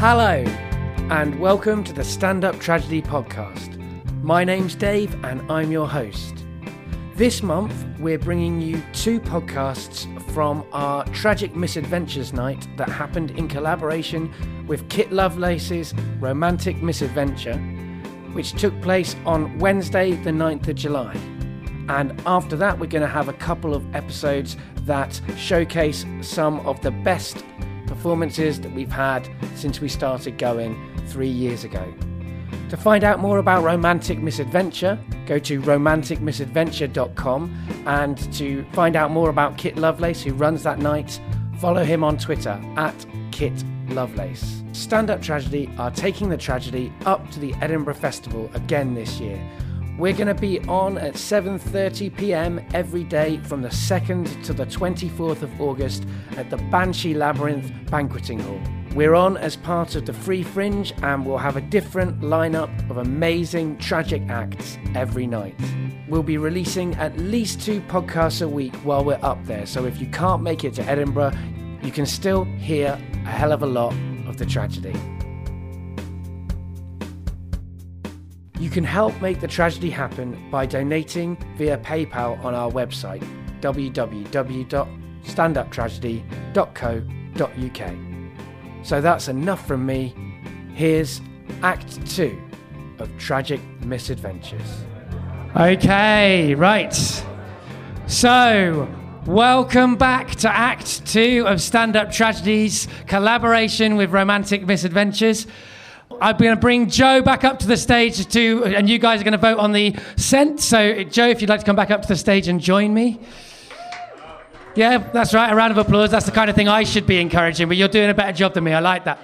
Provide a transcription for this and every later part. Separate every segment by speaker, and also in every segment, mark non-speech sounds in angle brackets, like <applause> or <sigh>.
Speaker 1: Hello, and welcome to the Stand Up Tragedy podcast. My name's Dave, and I'm your host. This month, we're bringing you two podcasts from our Tragic Misadventures night that happened in collaboration with Kit Lovelace's Romantic Misadventure, which took place on Wednesday, the 9th of July. And after that, we're going to have a couple of episodes that showcase some of the best performances that we've had since we started going three years ago. To find out more about Romantic Misadventure, go to romanticmisadventure.com and to find out more about Kit Lovelace, who runs that night, follow him on Twitter at Kit Lovelace. Stand Up Tragedy are taking the tragedy up to the Edinburgh Festival again this year. We're going to be on at 7:30 p.m. every day from the 2nd to the 24th of August at the Banshee Labyrinth Banqueting Hall. We're on as part of the Free Fringe and we'll have a different lineup of amazing tragic acts every night. We'll be releasing at least two podcasts a week while we're up there, so if you can't make it to Edinburgh, you can still hear a hell of a lot of the tragedy. You can help make the tragedy happen by donating via PayPal on our website www.standuptragedy.co.uk. So that's enough from me. Here's Act 2 of Tragic Misadventures. Okay, right. So, welcome back to Act 2 of Stand Up Tragedies, collaboration with Romantic Misadventures. I'm going to bring Joe back up to the stage to, and you guys are going to vote on the scent. So, Joe, if you'd like to come back up to the stage and join me. Yeah, that's right. A round of applause. That's the kind of thing I should be encouraging, but you're doing a better job than me. I like that.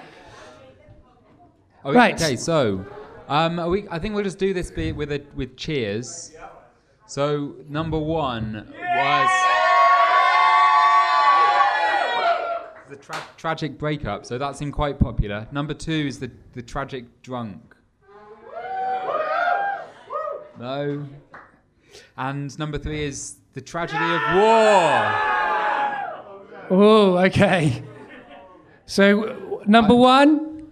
Speaker 2: Oh,
Speaker 1: Right.
Speaker 2: Okay, so um, we, I think we'll just do this bit with a, with cheers. So number one was the tra- tragic breakup. So that seemed quite popular. Number two is the the tragic drunk. No. And number three is the tragedy of war.
Speaker 1: Oh, okay. So, number one.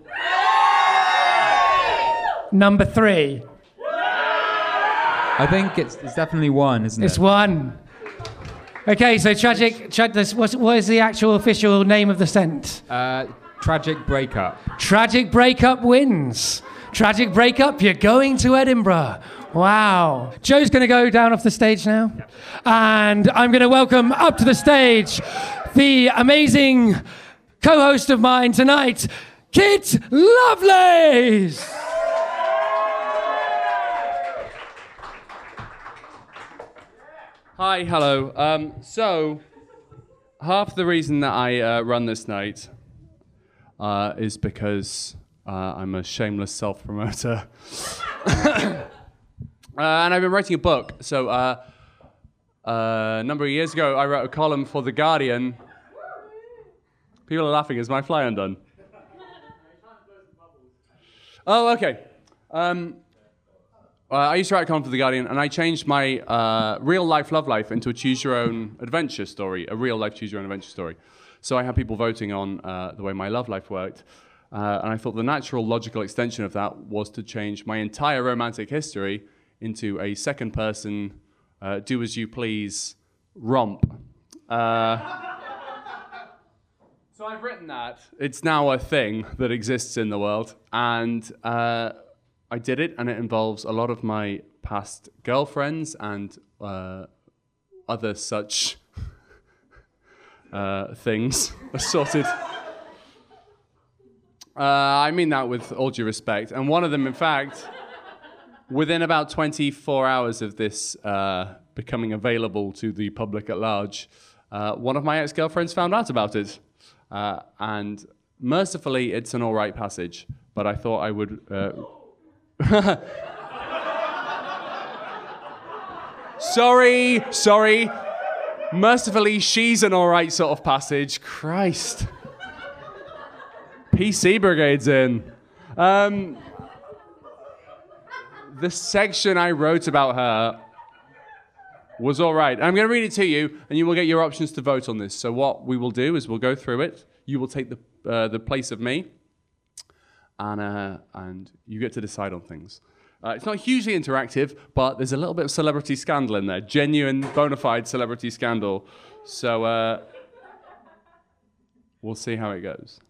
Speaker 1: Number three.
Speaker 2: I think it's it's definitely one, isn't
Speaker 1: It's
Speaker 2: it?
Speaker 1: It's one. Okay, so tragic. Tra- this, what's, what is the actual official name of the scent?
Speaker 2: Uh, tragic breakup.
Speaker 1: Tragic breakup wins. Tragic breakup, you're going to Edinburgh. Wow. Joe's going to go down off the stage now. And I'm going to welcome up to the stage the amazing co host of mine tonight, Kit Lovelace.
Speaker 3: Hi, hello. Um, so, half the reason that I uh, run this night uh, is because uh, I'm a shameless self promoter. <laughs> uh, and I've been writing a book. So, uh, uh, a number of years ago, I wrote a column for The Guardian. People are laughing. Is my fly undone? Oh, okay. Um, uh, I used to write column for The Guardian, and I changed my uh, real life love life into a choose your own adventure story, a real life choose your own adventure story. So I had people voting on uh, the way my love life worked. Uh, and I thought the natural logical extension of that was to change my entire romantic history into a second person, uh, do as you please romp. Uh, <laughs> so I've written that. It's now a thing that exists in the world. And I did it, and it involves a lot of my past girlfriends and uh, other such <laughs> uh, things <laughs> assorted. Uh, I mean that with all due respect. And one of them, in fact, within about 24 hours of this uh, becoming available to the public at large, uh, one of my ex girlfriends found out about it. Uh, and mercifully, it's an all right passage, but I thought I would. <laughs> Sorry, sorry. Mercifully, she's an all right sort of passage. Christ. PC Brigade's in. Um, the section I wrote about her was all right. I'm going to read it to you, and you will get your options to vote on this. So what we will do is we'll go through it. You will take the uh, the place of me, uh, and you get to decide on things. Uh, it's not hugely interactive, but there's a little bit of celebrity scandal in there, genuine, bona fide celebrity scandal. So uh, we'll see how it goes.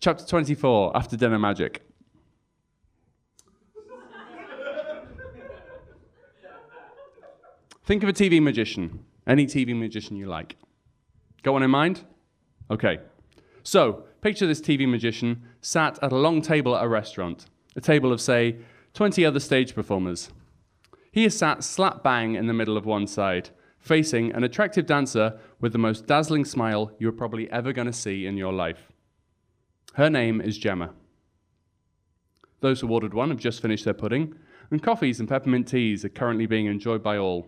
Speaker 3: Chapter 24 After Dinner Magic. Think of a TV magician, any TV magician you like. Got one in mind? Okay. So, picture this TV magician sat at a long table at a restaurant, a table of, say, 20 other stage performers. He is sat slap bang in the middle of one side, facing an attractive dancer with the most dazzling smile you are probably ever going to see in your life. Her name is Gemma. Those who ordered one have just finished their pudding, and coffees and peppermint teas are currently being enjoyed by all.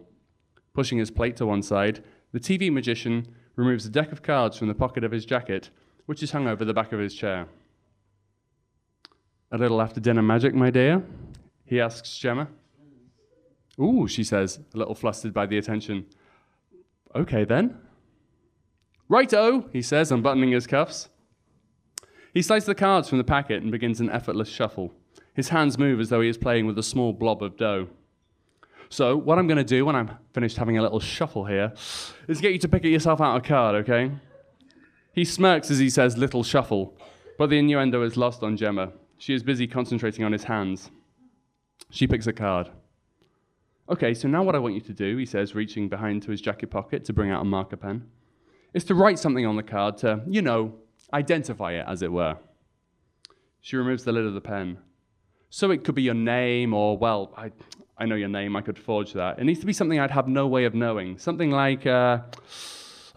Speaker 3: Pushing his plate to one side, the TV magician removes a deck of cards from the pocket of his jacket, which is hung over the back of his chair. A little after dinner magic, my dear? He asks Gemma. Ooh, she says, a little flustered by the attention. Okay then. Righto, he says, unbuttoning his cuffs. He slides the cards from the packet and begins an effortless shuffle. His hands move as though he is playing with a small blob of dough. So, what I'm going to do when I'm finished having a little shuffle here is get you to pick yourself out a card, okay? He smirks as he says little shuffle, but the innuendo is lost on Gemma. She is busy concentrating on his hands. She picks a card. Okay, so now what I want you to do, he says, reaching behind to his jacket pocket to bring out a marker pen, is to write something on the card to, you know, identify it, as it were. She removes the lid of the pen. So it could be your name, or, well, I, I know your name, I could forge that. It needs to be something I'd have no way of knowing. Something like, uh,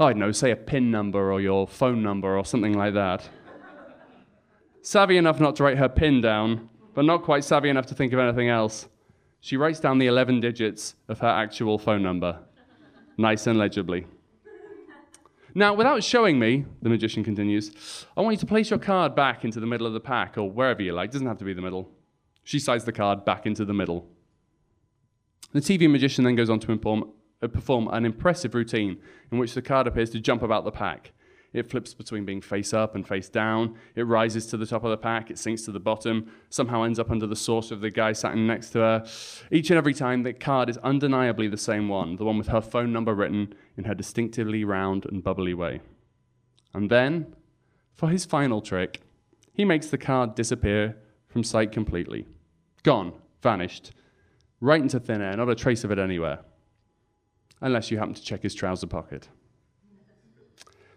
Speaker 3: I don't know, say a PIN number or your phone number or something like that. Savvy enough not to write her PIN down, but not quite savvy enough to think of anything else. She writes down the 11 digits of her actual phone number, nice and legibly. Now, without showing me, the magician continues, I want you to place your card back into the middle of the pack, or wherever you like. It doesn't have to be the middle. She slides the card back into the middle. The TV magician then goes on to inform, uh, perform an impressive routine in which the card appears to jump about the pack. It flips between being face up and face down. It rises to the top of the pack. It sinks to the bottom. Somehow ends up under the saucer of the guy sat next to her. Each and every time, the card is undeniably the same one, the one with her phone number written in her distinctively round and bubbly way. And then, for his final trick, he makes the card disappear from sight completely. Gone, vanished, right into thin air, not a trace of it anywhere. Unless you happen to check his trouser pocket.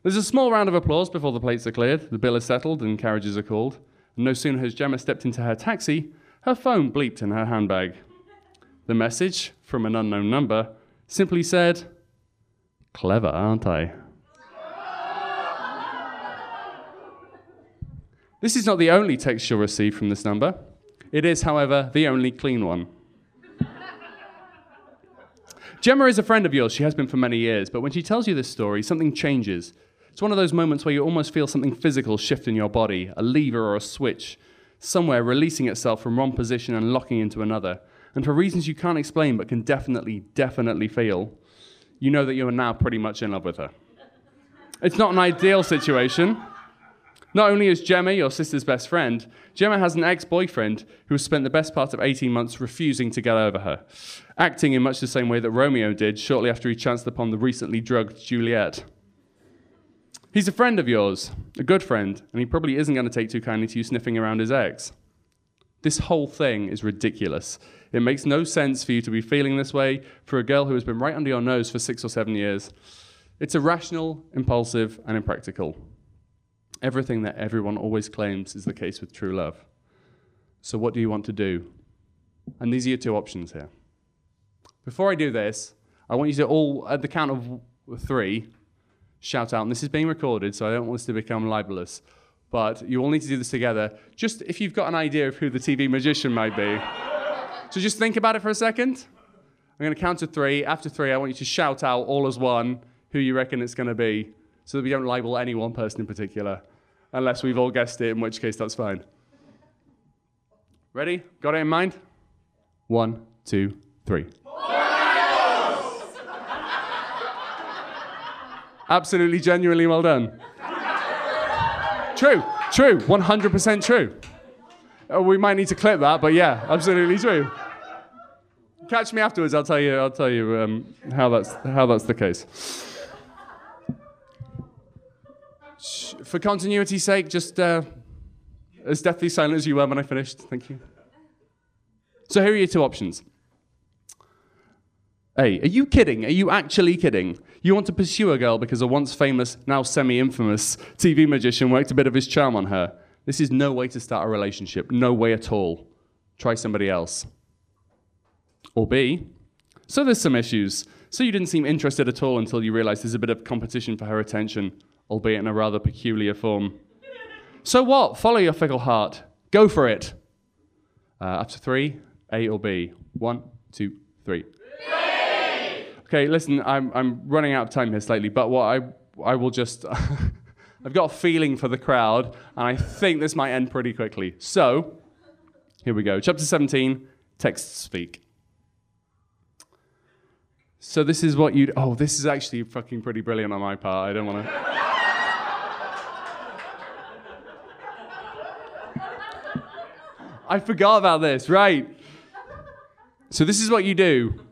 Speaker 3: There's a small round of applause before the plates are cleared, the bill is settled, and carriages are called. And no sooner has Gemma stepped into her taxi, her phone bleeped in her handbag. The message, from an unknown number, simply said, Clever, aren't I? This is not the only text you'll receive from this number. It is, however, the only clean one. Gemma is a friend of yours. She has been for many years. But when she tells you this story, something changes. It's one of those moments where you almost feel something physical shift in your body, a lever or a switch, somewhere releasing itself from one position and locking into another. And for reasons you can't explain but can definitely, definitely feel, you know that you are now pretty much in love with her. It's not an ideal situation. Not only is Gemma your sister's best friend, Gemma has an ex boyfriend who has spent the best part of 18 months refusing to get over her, acting in much the same way that Romeo did shortly after he chanced upon the recently drugged Juliet. He's a friend of yours, a good friend, and he probably isn't going to take too kindly to you sniffing around his ex. This whole thing is ridiculous. It makes no sense for you to be feeling this way for a girl who has been right under your nose for six or seven years. It's irrational, impulsive, and impractical everything that everyone always claims is the case with true love. So, what do you want to do? And these are your two options here. Before I do this, I want you to all, at the count of three, shout out. And this is being recorded, so I don't want this to become libelous. But you all need to do this together. Just if you've got an idea of who the TV magician might be. so just think about it for a second. I'm going to count to three. After three, I want you to shout out all as one who you reckon it's going to be so that we don't libel any one person in particular, unless we've all guessed it, in which case that's fine. Ready? Got it in mind? One, two, three. Absolutely, genuinely well done. true, true, 100% true. Uh, we might need to clip that, but yeah, absolutely true. Catch me afterwards. I'll tell you. I'll tell you um, how that's how that's the case. For continuity's sake, just uh, as deathly silent as you were when I finished. Thank you. So here are your two options. A, are you kidding? Are you actually kidding? You want to pursue a girl because a once famous, now semi infamous TV magician worked a bit of his charm on her. This is no way to start a relationship. No way at all. Try somebody else. Or B, so there's some issues. So you didn't seem interested at all until you realized there's a bit of competition for her attention, albeit in a rather peculiar form. So what? Follow your fickle heart. Go for it. Uh, up to three, A or B. One, two, three. Okay, listen, I'm, I'm running out of time here slightly, but what I, I will just. <laughs> I've got a feeling for the crowd, and I think this might end pretty quickly. So, here we go. Chapter 17 Text Speak. So, this is what you'd. Oh, this is actually fucking pretty brilliant on my part. I don't want to. <laughs> I forgot about this, right. So, this is what you do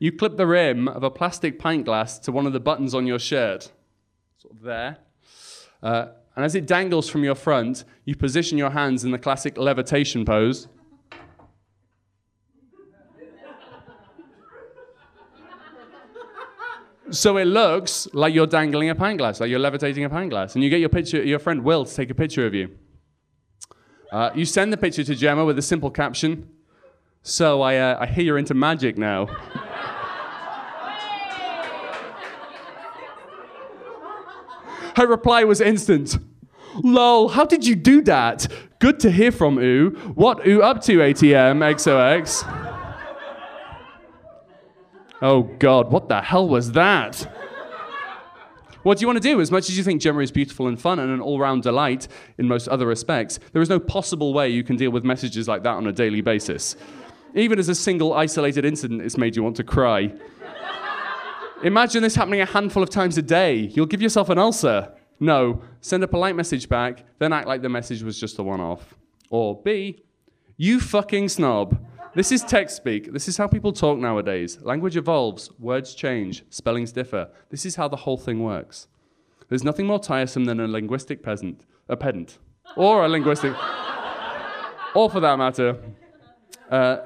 Speaker 3: you clip the rim of a plastic pint glass to one of the buttons on your shirt, sort of there. Uh, and as it dangles from your front, you position your hands in the classic levitation pose. So it looks like you're dangling a pint glass, like you're levitating a pint glass. And you get your picture, your friend Will to take a picture of you. Uh, you send the picture to Gemma with a simple caption. So I, uh, I hear you're into magic now. <laughs> Her reply was instant. Lol, how did you do that? Good to hear from Oo. What Oo up to, ATM, XOX? Oh god, what the hell was that? What do you want to do? As much as you think Gemma is beautiful and fun and an all round delight in most other respects, there is no possible way you can deal with messages like that on a daily basis. Even as a single isolated incident, it's made you want to cry. Imagine this happening a handful of times a day. You'll give yourself an ulcer. No, send a polite message back, then act like the message was just a one off. Or B, you fucking snob. This is text speak. This is how people talk nowadays. Language evolves, words change, spellings differ. This is how the whole thing works. There's nothing more tiresome than a linguistic peasant, a pedant, or a linguistic, or for that matter, uh,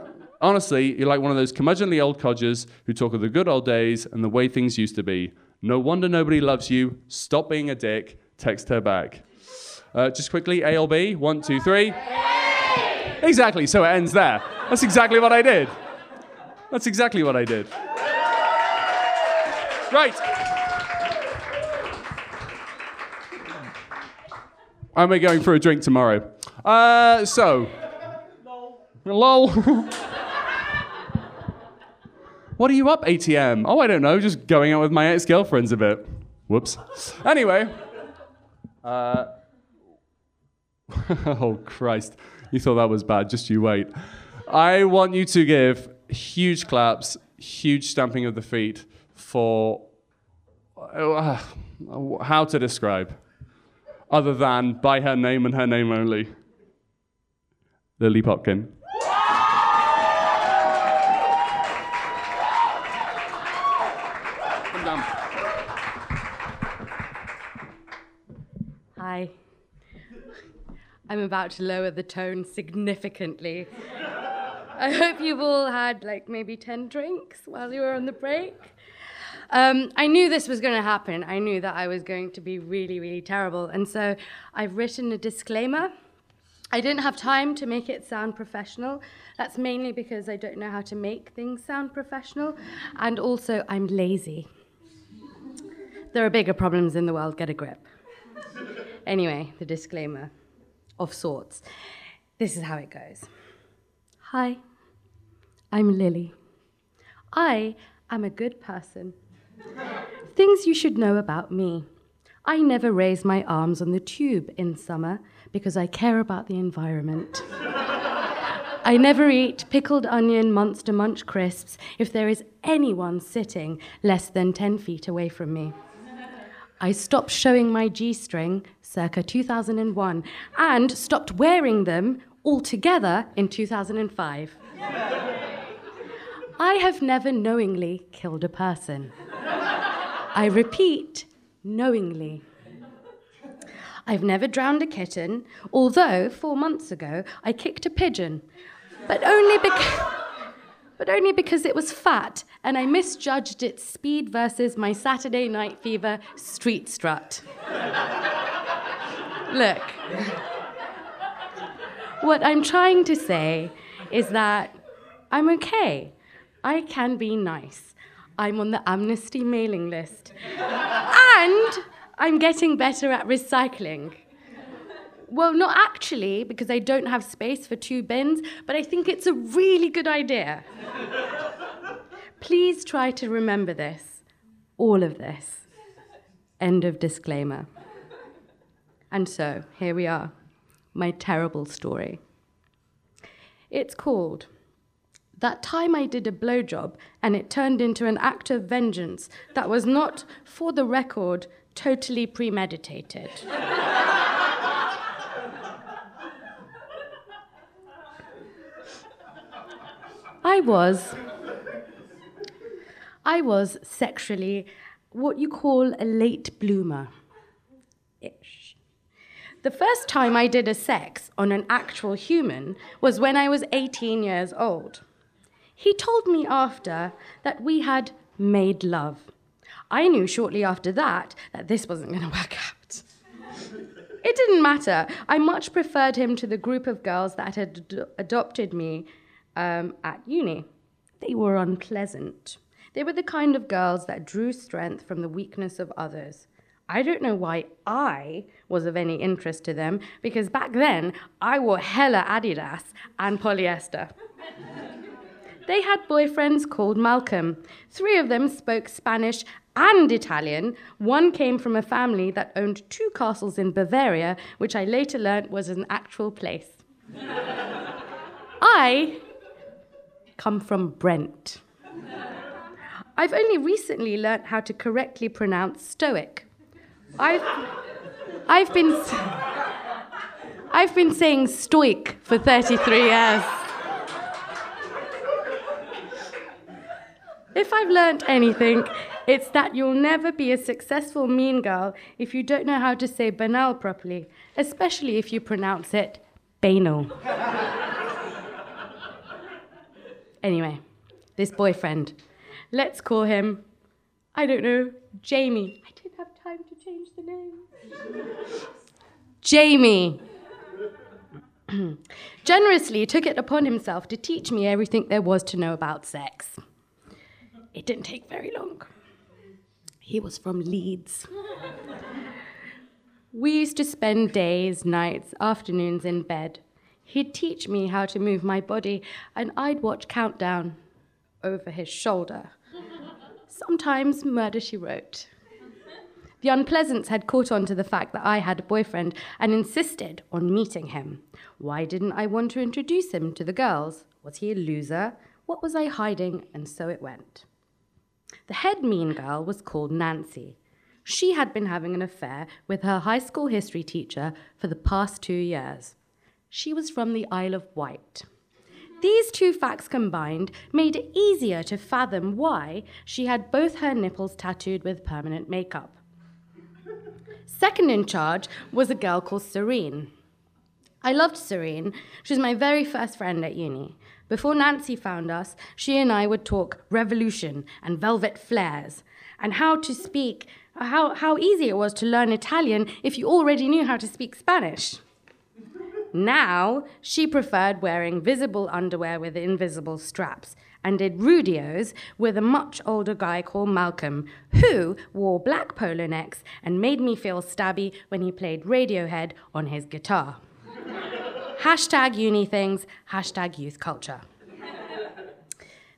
Speaker 3: Honestly, you're like one of those curmudgeonly old codgers who talk of the good old days and the way things used to be. No wonder nobody loves you. Stop being a dick. Text her back. Uh, just quickly, A or B? One, two, three. Exactly, so it ends there. That's exactly what I did. That's exactly what I did. Right. Am I going for a drink tomorrow? Uh, so. Lol. <laughs> Lol. What are you up, ATM? Oh, I don't know, just going out with my ex girlfriends a bit. Whoops. Anyway. Uh, <laughs> oh, Christ. You thought that was bad, just you wait. I want you to give huge claps, huge stamping of the feet for uh, how to describe, other than by her name and her name only. Lily Popkin.
Speaker 4: I'm about to lower the tone significantly. I hope you've all had like maybe 10 drinks while you were on the break. Um, I knew this was going to happen. I knew that I was going to be really, really terrible. And so I've written a disclaimer. I didn't have time to make it sound professional. That's mainly because I don't know how to make things sound professional. And also, I'm lazy. There are bigger problems in the world, get a grip. Anyway, the disclaimer of sorts. This is how it goes Hi, I'm Lily. I am a good person. Things you should know about me. I never raise my arms on the tube in summer because I care about the environment. <laughs> I never eat pickled onion monster munch crisps if there is anyone sitting less than 10 feet away from me. I stopped showing my G string circa 2001 and stopped wearing them altogether in 2005. I have never knowingly killed a person. I repeat, knowingly. I've never drowned a kitten, although four months ago I kicked a pigeon, but only because. But only because it was fat and I misjudged its speed versus my Saturday night fever street strut. <laughs> Look, what I'm trying to say is that I'm okay. I can be nice. I'm on the Amnesty mailing list. and I'm getting better at recycling. Well, not actually, because I don't have space for two bins, but I think it's a really good idea. <laughs> Please try to remember this, all of this. End of disclaimer. And so, here we are, my terrible story. It's called That Time I Did a Blowjob and It Turned into an Act of Vengeance That Was Not, for the record, totally premeditated. <laughs> I was. I was sexually what you call a late bloomer. Ish. The first time I did a sex on an actual human was when I was 18 years old. He told me after that we had made love. I knew shortly after that that this wasn't going to work out. It didn't matter. I much preferred him to the group of girls that had ad- adopted me um, at uni. They were unpleasant. They were the kind of girls that drew strength from the weakness of others. I don't know why I was of any interest to them, because back then I wore hella Adidas and polyester. <laughs> they had boyfriends called Malcolm. Three of them spoke Spanish and Italian. One came from a family that owned two castles in Bavaria, which I later learned was an actual place. <laughs> I come from Brent. I've only recently learnt how to correctly pronounce stoic. I've, I've been, I've been saying stoic for 33 years. If I've learnt anything, it's that you'll never be a successful mean girl if you don't know how to say banal properly, especially if you pronounce it banal. Anyway, this boyfriend, let's call him, I don't know, Jamie. I didn't have time to change the name. Jamie <clears throat> generously took it upon himself to teach me everything there was to know about sex. It didn't take very long. He was from Leeds. we used to spend days, nights, afternoons in bed. He'd teach me how to move my body, and I'd watch Countdown over his shoulder. Sometimes Murder She Wrote. The Unpleasants had caught on to the fact that I had a boyfriend and insisted on meeting him. Why didn't I want to introduce him to the girls? Was he a loser? What was I hiding? And so it went. The head mean girl was called Nancy. She had been having an affair with her high school history teacher for the past two years. She was from the Isle of Wight. These two facts combined made it easier to fathom why she had both her nipples tattooed with permanent makeup. Second in charge was a girl called Serene. I loved Serene. She was my very first friend at uni. Before Nancy found us, she and I would talk revolution and velvet flares and how to speak, how, how easy it was to learn Italian if you already knew how to speak Spanish. Now, she preferred wearing visible underwear with invisible straps and did Rudios with a much older guy called Malcolm, who wore black polo necks and made me feel stabby when he played Radiohead on his guitar. hashtag uni things, hashtag youth culture.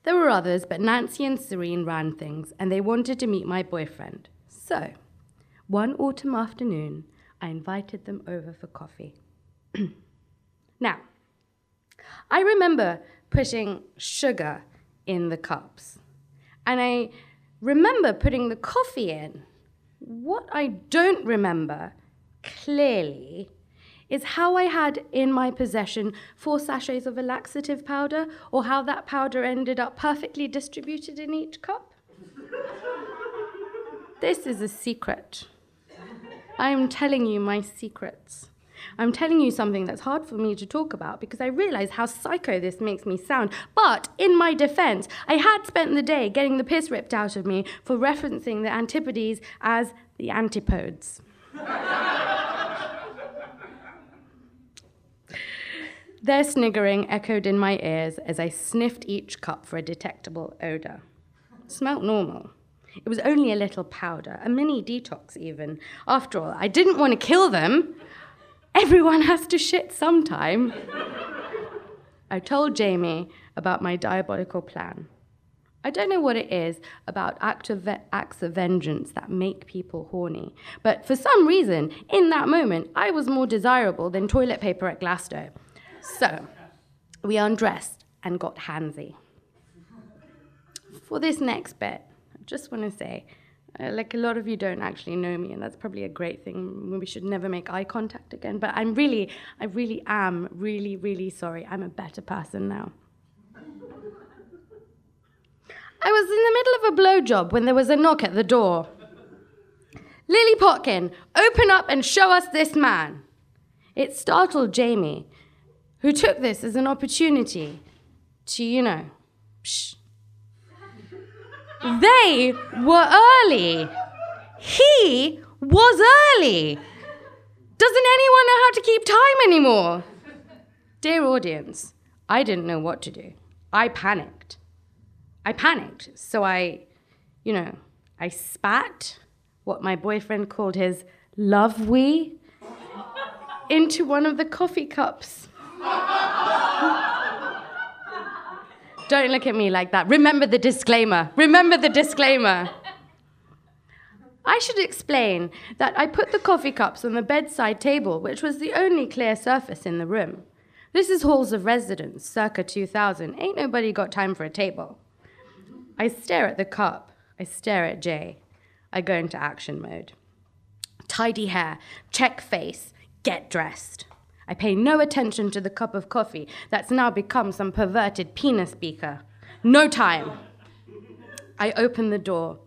Speaker 4: There were others, but Nancy and Serene ran things, and they wanted to meet my boyfriend. So, one autumn afternoon, I invited them over for coffee. <clears throat> now, I remember putting sugar in the cups, and I remember putting the coffee in. What I don't remember clearly is how I had in my possession four sachets of a laxative powder, or how that powder ended up perfectly distributed in each cup? this is a secret. I am telling you my secrets. I'm telling you something that's hard for me to talk about because I realize how psycho this makes me sound. But in my defense, I had spent the day getting the piss ripped out of me for referencing the Antipodes as the antipodes. <laughs> Their sniggering echoed in my ears as I sniffed each cup for a detectable odor. Smelt normal. It was only a little powder, a mini detox even. After all, I didn't want to kill them. Everyone has to shit sometime. I told Jamie about my diabolical plan. I don't know what it is about act of ve- acts of vengeance that make people horny, but for some reason, in that moment, I was more desirable than toilet paper at Glasto. So, we undressed and got handsy. For this next bit, I just want to say, Uh, like a lot of you don't actually know me, and that's probably a great thing. We should never make eye contact again. But I'm really, I really am really, really sorry. I'm a better person now. I was in the middle of a blowjob when there was a knock at the door. Lily Potkin, open up and show us this man. It startled Jamie, who took this as an opportunity to, you know, psh. They were early. He was early. Doesn't anyone know how to keep time anymore? Dear audience, I didn't know what to do. I panicked. I panicked. So I, you know, I spat what my boyfriend called his love wee into one of the coffee cups. Don't look at me like that. Remember the disclaimer. Remember the disclaimer. I should explain that I put the coffee cups on the bedside table, which was the only clear surface in the room. This is halls of residence, circa 2000. Ain't nobody got time for a table. I stare at the cup. I stare at Jay. I go into action mode. Tidy hair, check face, get dressed. I pay no attention to the cup of coffee that's now become some perverted penis beaker. No time. I open the door.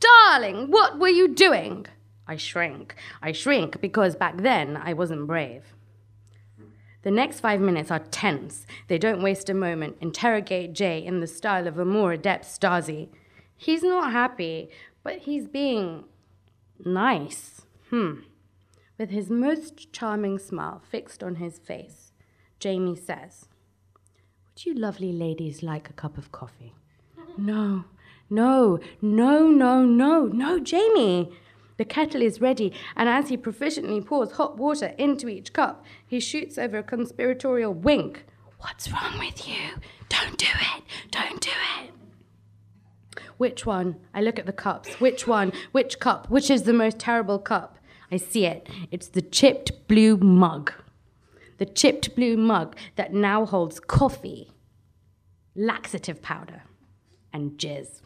Speaker 4: Darling, what were you doing? I shrink. I shrink because back then I wasn't brave. The next five minutes are tense. They don't waste a moment. Interrogate Jay in the style of a more adept Stasi. He's not happy, but he's being nice. Hmm. With his most charming smile fixed on his face, Jamie says, Would you lovely ladies like a cup of coffee? <laughs> No, no, no, no, no, no, Jamie. The kettle is ready, and as he proficiently pours hot water into each cup, he shoots over a conspiratorial wink. What's wrong with you? Don't do it. Don't do it. Which one? I look at the cups. Which one? Which cup? Which is the most terrible cup? I see it. It's the chipped blue mug. The chipped blue mug that now holds coffee, laxative powder, and jizz.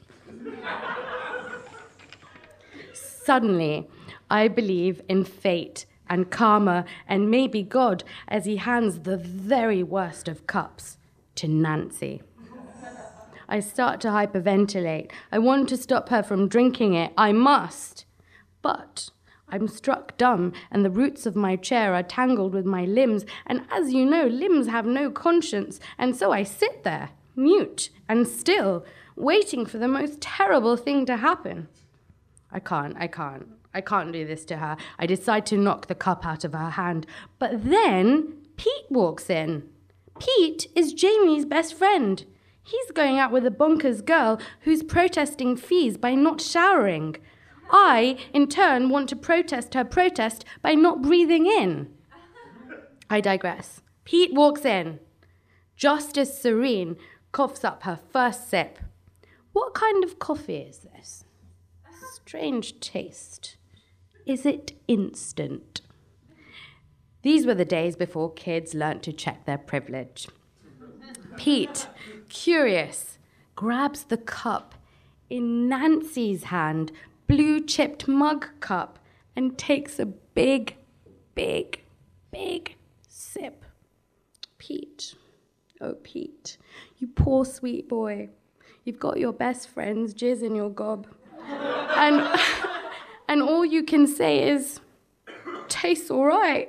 Speaker 4: Suddenly, I believe in fate and karma and maybe God as he hands the very worst of cups to Nancy. I start to hyperventilate. I want to stop her from drinking it. I must. But I'm struck dumb, and the roots of my chair are tangled with my limbs. And as you know, limbs have no conscience. And so I sit there, mute and still, waiting for the most terrible thing to happen. I can't, I can't, I can't do this to her. I decide to knock the cup out of her hand. But then Pete walks in. Pete is Jamie's best friend. He's going out with a bonkers girl who's protesting fees by not showering. I, in turn, want to protest her protest by not breathing in. I digress. Pete walks in. Just as Serene coughs up her first sip. What kind of coffee is this? Strange taste. Is it instant? These were the days before kids learnt to check their privilege. Pete, curious, grabs the cup in Nancy's hand, blue chipped mug cup, and takes a big, big, big sip. Pete, oh Pete, you poor sweet boy. You've got your best friend's jizz in your gob. and, <laughs> and all you can say is, tastes all right.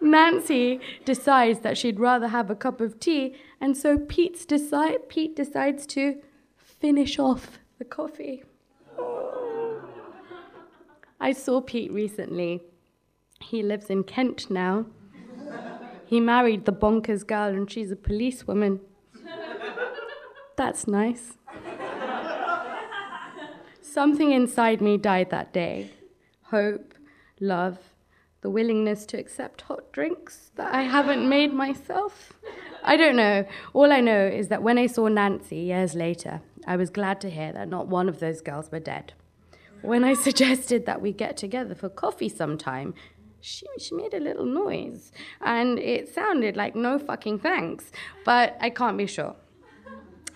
Speaker 4: Nancy decides that she'd rather have a cup of tea, and so Pete's decide, Pete decides to finish off the coffee. I saw Pete recently. He lives in Kent now. He married the bonkers girl, and she's a policewoman. That's nice. Something inside me died that day hope, love, the willingness to accept hot drinks that I haven't made myself. I don't know. All I know is that when I saw Nancy years later, I was glad to hear that not one of those girls were dead. When I <laughs> suggested that we get together for coffee sometime, she, she made a little noise. And it sounded like no fucking thanks, but I can't be sure.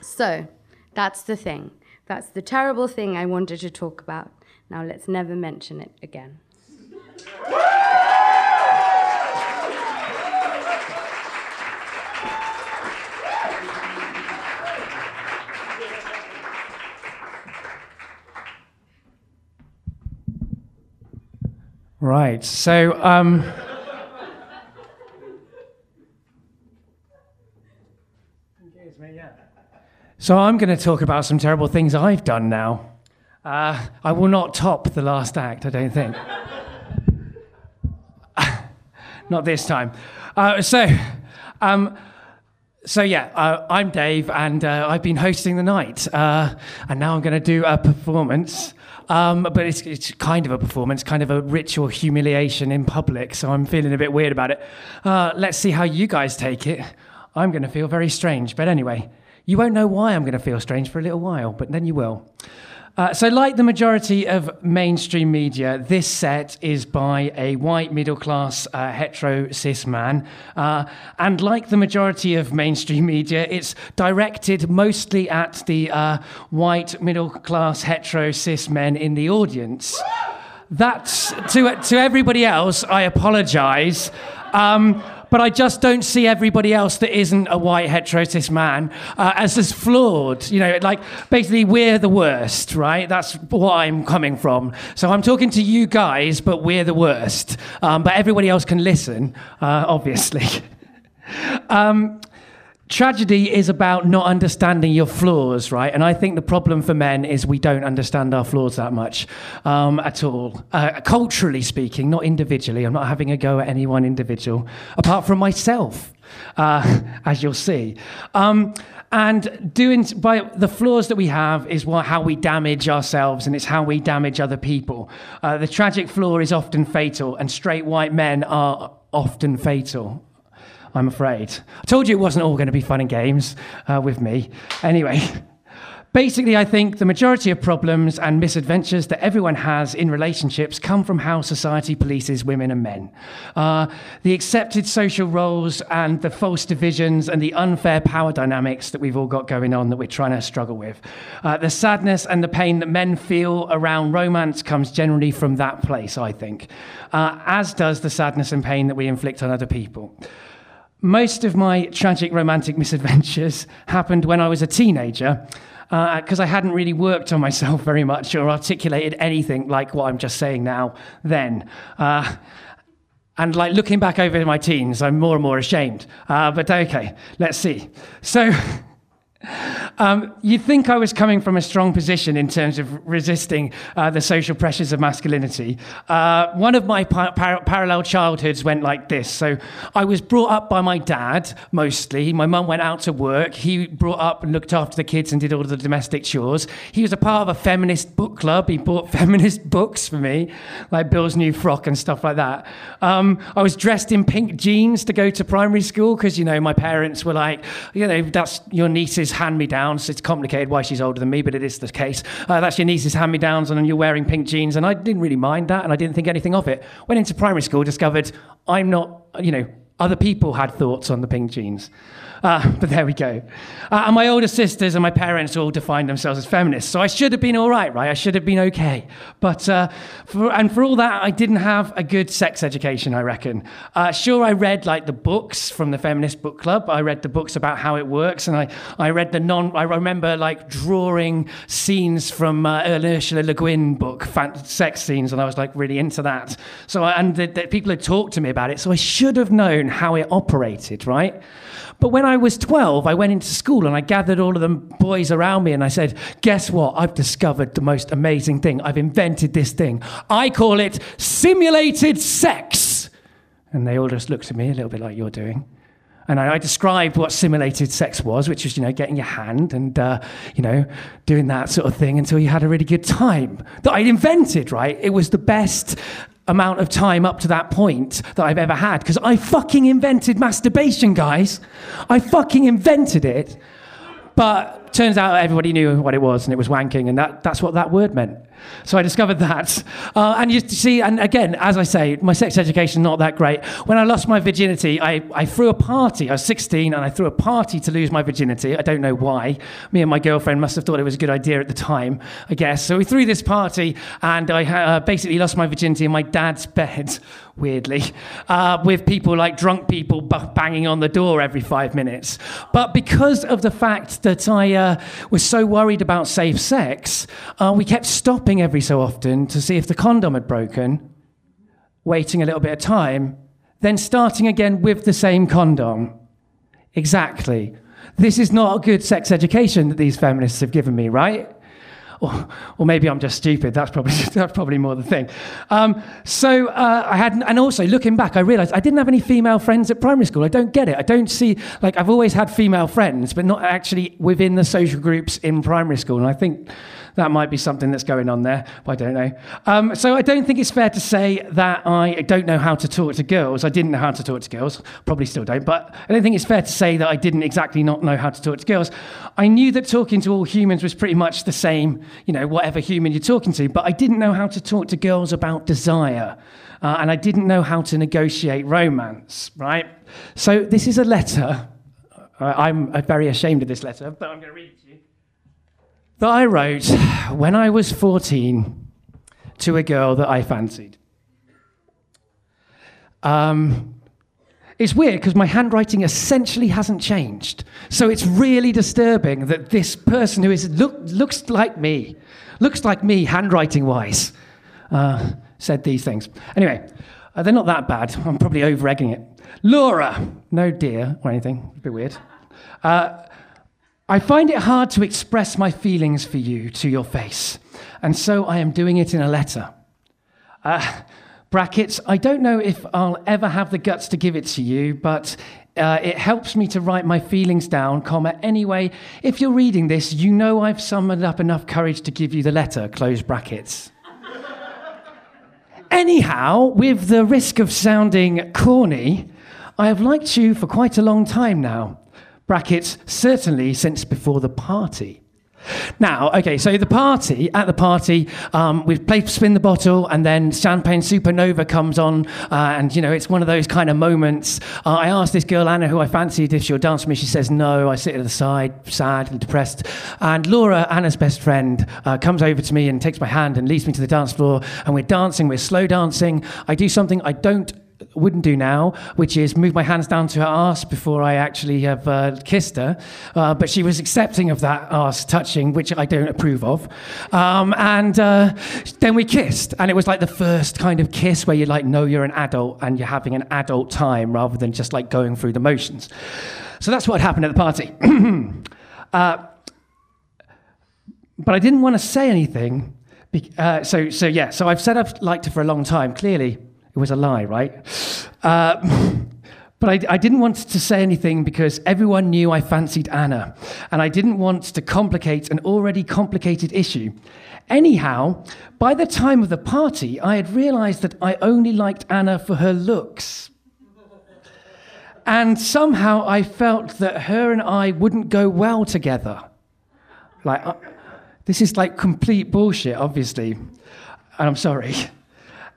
Speaker 4: So, that's the thing. That's the terrible thing I wanted to talk about. Now let's never mention it again. <laughs>
Speaker 1: Right. So, um, so I'm going to talk about some terrible things I've done now. Uh, I will not top the last act, I don't think. <laughs> not this time. Uh, so, um, so yeah, uh, I'm Dave, and uh, I've been hosting the night, uh, and now I'm going to do a performance. Um, but it's, it's kind of a performance, kind of a ritual humiliation in public, so I'm feeling a bit weird about it. Uh, let's see how you guys take it. I'm going to feel very strange, but anyway, you won't know why I'm going to feel strange for a little while, but then you will. Uh, so, like the majority of mainstream media, this set is by a white middle class uh, hetero cis man. Uh, and like the majority of mainstream media, it's directed mostly at the uh, white middle class hetero cis men in the audience. That's to, to everybody else, I apologize. Um, but I just don't see everybody else that isn't a white hetero cis man uh, as as flawed. You know, like basically we're the worst, right? That's what I'm coming from. So I'm talking to you guys, but we're the worst. Um, but everybody else can listen, uh, obviously. <laughs> um, tragedy is about not understanding your flaws, right? And I think the problem for men is we don't understand our flaws that much um, at all. Uh, culturally speaking, not individually. I'm not having a go at any one individual, apart from myself, uh, <laughs> as you'll see. Um, and doing by the flaws that we have is what, how we damage ourselves and it's how we damage other people. Uh, the tragic flaw is often fatal, and straight white men are often fatal. I'm afraid. I told you it wasn't all going to be fun and games uh, with me. Anyway, basically, I think the majority of problems and misadventures that everyone has in relationships come from how society polices women and men. Uh, the accepted social roles and the false divisions and the unfair power dynamics that we've all got going on that we're trying to struggle with. Uh, the sadness and the pain that men feel around romance comes generally from that place, I think, uh, as does the sadness and pain that we inflict on other people. Most of my tragic romantic misadventures happened when I was a teenager because uh, I hadn't really worked on myself very much or articulated anything like what I'm just saying now then. Uh, and like looking back over my teens, I'm more and more ashamed. Uh, but okay, let's see. So. <laughs> Um, you'd think I was coming from a strong position in terms of resisting uh, the social pressures of masculinity. Uh, one of my par- par- parallel childhoods went like this. So I was brought up by my dad mostly. My mum went out to work. He brought up and looked after the kids and did all the domestic chores. He was a part of a feminist book club. He bought <laughs> feminist books for me, like Bill's New Frock and stuff like that. Um, I was dressed in pink jeans to go to primary school because, you know, my parents were like, you know, that's your niece's hand me downs. It's complicated why she's older than me, but it is the case. Uh, that's your niece's hand me downs, and you're wearing pink jeans. And I didn't really mind that, and I didn't think anything of it. Went into primary school, discovered I'm not, you know, Other people had thoughts on the pink jeans. Uh, but there we go. Uh, and my older sisters and my parents all defined themselves as feminists. So I should have been all right, right? I should have been okay. But, uh, for, and for all that, I didn't have a good sex education, I reckon. Uh, sure, I read like the books from the Feminist Book Club. I read the books about how it works. And I, I read the non, I remember like drawing scenes from uh, Ursula Le Guin book, fan- sex scenes. And I was like really into that. So, I, and the, the people had talked to me about it. So I should have known how it operated, right? But when I was 12, I went into school and I gathered all of the boys around me and I said, Guess what? I've discovered the most amazing thing. I've invented this thing. I call it simulated sex. And they all just looked at me a little bit like you're doing. And I, I described what simulated sex was, which was, you know, getting your hand and, uh, you know, doing that sort of thing until you had a really good time. That I'd invented, right? It was the best amount of time up to that point that I've ever had because I fucking invented masturbation, guys. I fucking invented it. But turns out everybody knew what it was and it was wanking, and that, that's what that word meant. So I discovered that. Uh, and you see, and again, as I say, my sex education not that great. When I lost my virginity, I, I threw a party. I was 16 and I threw a party to lose my virginity. I don't know why. Me and my girlfriend must have thought it was a good idea at the time, I guess. So we threw this party and I uh, basically lost my virginity in my dad's bed, weirdly, uh, with people like drunk people banging on the door every five minutes. But because of the fact that I uh, was so worried about safe sex, uh, we kept stopping stopping every so often to see if the condom had broken, waiting a little bit of time, then starting again with the same condom. Exactly. This is not a good sex education that these feminists have given me, right? Or, or maybe I'm just stupid. That's probably <laughs> that's probably more the thing. Um, so uh, I had, and also looking back, I realised I didn't have any female friends at primary school. I don't get it. I don't see like I've always had female friends, but not actually within the social groups in primary school. And I think that might be something that's going on there, but I don't know. Um, so I don't think it's fair to say that I don't know how to talk to girls. I didn't know how to talk to girls, probably still don't, but I don't think it's fair to say that I didn't exactly not know how to talk to girls. I knew that talking to all humans was pretty much the same, you know, whatever human you're talking to, but I didn't know how to talk to girls about desire. Uh, and I didn't know how to negotiate romance, right? So this is a letter. I'm very ashamed of this letter, but I'm going to read it to you that I wrote when I was 14 to a girl that I fancied. Um, it's weird because my handwriting essentially hasn't changed. So it's really disturbing that this person who is look, looks like me, looks like me handwriting wise, uh, said these things. Anyway, uh, they're not that bad. I'm probably over egging it. Laura, no dear or anything, a bit weird. Uh, I find it hard to express my feelings for you to your face, and so I am doing it in a letter. Uh, brackets, I don't know if I'll ever have the guts to give it to you, but uh, it helps me to write my feelings down, comma. Anyway, if you're reading this, you know I've summoned up enough courage to give you the letter, close brackets. Anyhow, with the risk of sounding corny, I have liked you for quite a long time now brackets, certainly since before the party. Now, okay, so the party, at the party, um, we play Spin the Bottle, and then Champagne Supernova comes on, uh, and, you know, it's one of those kind of moments. Uh, I asked this girl, Anna, who I fancied, if she'll dance with me. She says no. I sit at the side, sad and depressed. And Laura, Anna's best friend, uh, comes over to me and takes my hand and leads me to the dance floor, and we're dancing, we're slow dancing. I do something I don't wouldn't do now, which is move my hands down to her ass before I actually have uh, kissed her. Uh, but she was accepting of that ass touching, which I don't approve of. Um, and uh, then we kissed, and it was like the first kind of kiss where you're like know you're an adult and you're having an adult time rather than just like going through the motions. So that's what happened at the party. <clears throat> Uh, but I didn't want to say anything. Uh, so, so yeah, so I've said I've liked her for a long time, clearly it was a lie, right? Uh, <laughs> but I, I, didn't want to say anything because everyone knew I fancied Anna, and I didn't want to complicate an already complicated issue. Anyhow, by the time of the party, I had realized that I only liked Anna for her looks. And somehow I felt that her and I wouldn't go well together. Like, uh, this is like complete bullshit, obviously. And I'm sorry.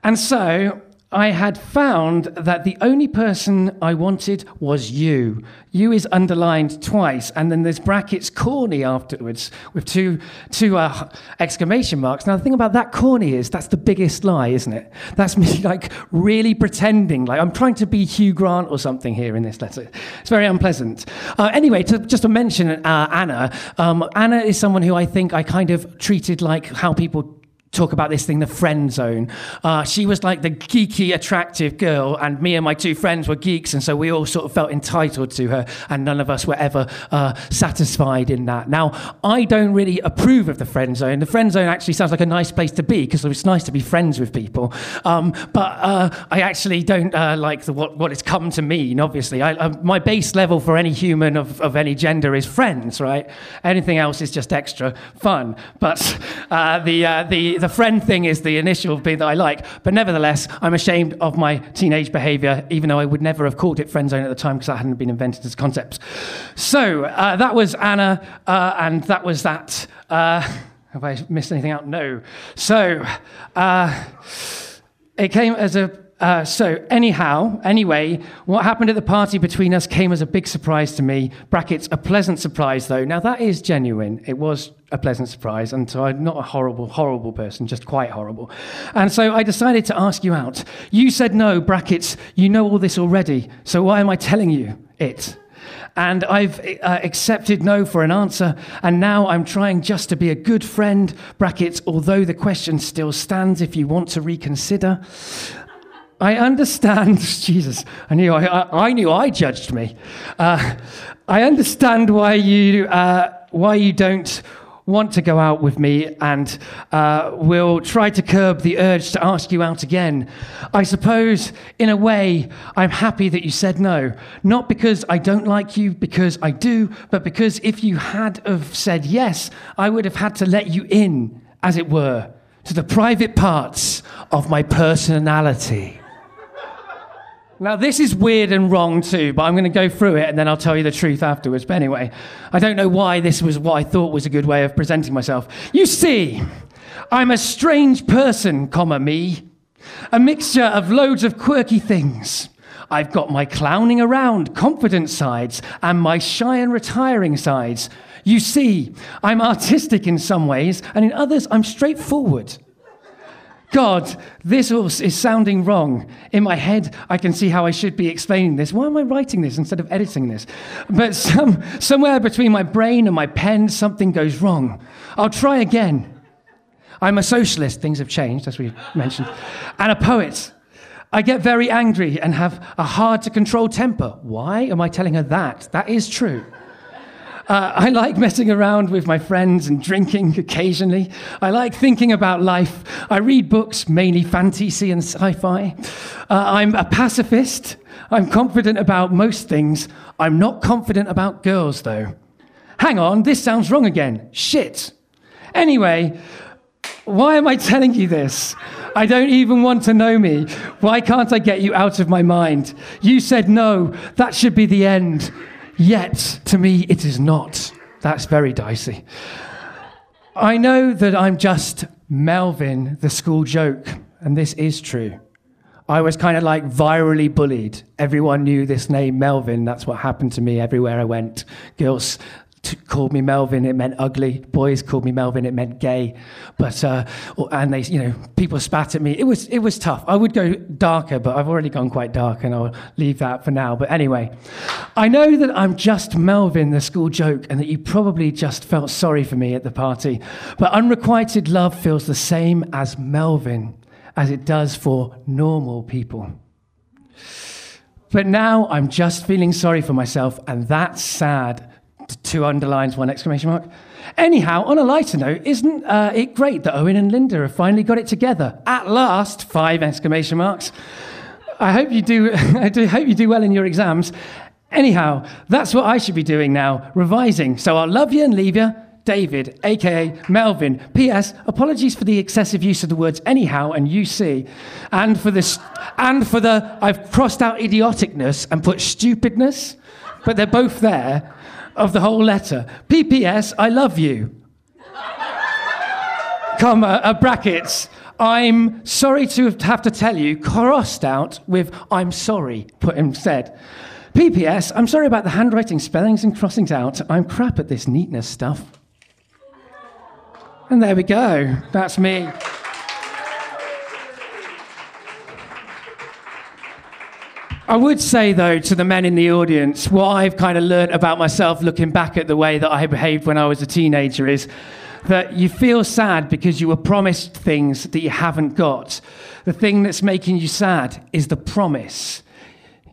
Speaker 1: And so I had found that the only person I wanted was you. You is underlined twice, and then there's brackets corny afterwards with two, two uh, exclamation marks. Now, the thing about that corny is that's the biggest lie, isn't it? That's me <laughs> like really pretending, like I'm trying to be Hugh Grant or something here in this letter. It's very unpleasant. Uh, anyway, to, just to mention uh, Anna, um, Anna is someone who I think I kind of treated like how people talk about this thing, the friend zone. Uh, she was like the geeky, attractive girl, and me and my two friends were geeks, and so we all sort of felt entitled to her, and none of us were ever uh, satisfied in that. Now, I don't really approve of the friend zone. The friend zone actually sounds like a nice place to be because it's nice to be friends with people, um, but uh, I actually don't uh, like the, what, what it's come to mean, obviously. I, uh, my base level for any human of, of any gender is friends, right? Anything else is just extra fun. But uh, the, the, the friend thing is the initial thing that I like. But nevertheless, I'm ashamed of my teenage behavior, even though I would never have called it friend zone at the time because that hadn't been invented as a concept. So uh, that was Anna, uh, and that was that. Uh, have I missed anything out? No. So uh, it came as a uh, so, anyhow, anyway, what happened at the party between us came as a big surprise to me. Brackets, a pleasant surprise, though. Now, that is genuine. It was a pleasant surprise, and so I'm not a horrible, horrible person, just quite horrible. And so I decided to ask you out. You said no, brackets, you know all this already, so why am I telling you it? And I've uh, accepted no for an answer, and now I'm trying just to be a good friend, brackets, although the question still stands if you want to reconsider. I understand, <laughs> Jesus, I knew I, I, knew I judged me. Uh, I understand why you, uh, why you don't want to go out with me and uh, will try to curb the urge to ask you out again. I suppose, in a way, I'm happy that you said no. Not because I don't like you, because I do, but because if you had have said yes, I would have had to let you in, as it were, to the private parts of my personality. Now, this is weird and wrong too, but I'm going to go through it and then I'll tell you the truth afterwards. But anyway, I don't know why this was what I thought was a good way of presenting myself. You see, I'm a strange person, comma, me. A mixture of loads of quirky things. I've got my clowning around, confident sides, and my shy and retiring sides. You see, I'm artistic in some ways, and in others, I'm straightforward. God, this is sounding wrong. In my head, I can see how I should be explaining this. Why am I writing this instead of editing this? But some, somewhere between my brain and my pen, something goes wrong. I'll try again. I'm a socialist, things have changed, as we mentioned, and a poet. I get very angry and have a hard to control temper. Why am I telling her that? That is true. Uh, I like messing around with my friends and drinking occasionally. I like thinking about life. I read books, mainly fantasy and sci fi. Uh, I'm a pacifist. I'm confident about most things. I'm not confident about girls, though. Hang on, this sounds wrong again. Shit. Anyway, why am I telling you this? I don't even want to know me. Why can't I get you out of my mind? You said no. That should be the end. Yet, to me, it is not. That's very dicey. I know that I'm just Melvin, the school joke, and this is true. I was kind of like virally bullied. Everyone knew this name, Melvin. That's what happened to me everywhere I went. Girls called me Melvin, it meant ugly. Boys called me Melvin, it meant gay. But uh, and they, you know, people spat at me. It was it was tough. I would go darker, but I've already gone quite dark, and I'll leave that for now. But anyway, I know that I'm just Melvin, the school joke, and that you probably just felt sorry for me at the party. But unrequited love feels the same as Melvin as it does for normal people. But now I'm just feeling sorry for myself, and that's sad two underlines, one exclamation mark. Anyhow, on a lighter note, isn't uh, it great that Owen and Linda have finally got it together? At last, five exclamation marks. I hope you do, <laughs> I do hope you do well in your exams. Anyhow, that's what I should be doing now, revising. So I'll love you and leave you. David, aka Melvin. P.S. Apologies for the excessive use of the words anyhow and you see, and for this, and for the I've crossed out idioticness and put stupidness, but they're both there of the whole letter. PPS, I love you. Comma, uh, brackets. I'm sorry to have to tell you, crossed out with I'm sorry put instead. PPS, I'm sorry about the handwriting, spellings, and crossings out. I'm crap at this neatness stuff. And there we go. That's me. I would say, though, to the men in the audience, what I've kind of learned about myself looking back at the way that I behaved when I was a teenager is that you feel sad because you were promised things that you haven't got. The thing that's making you sad is the promise.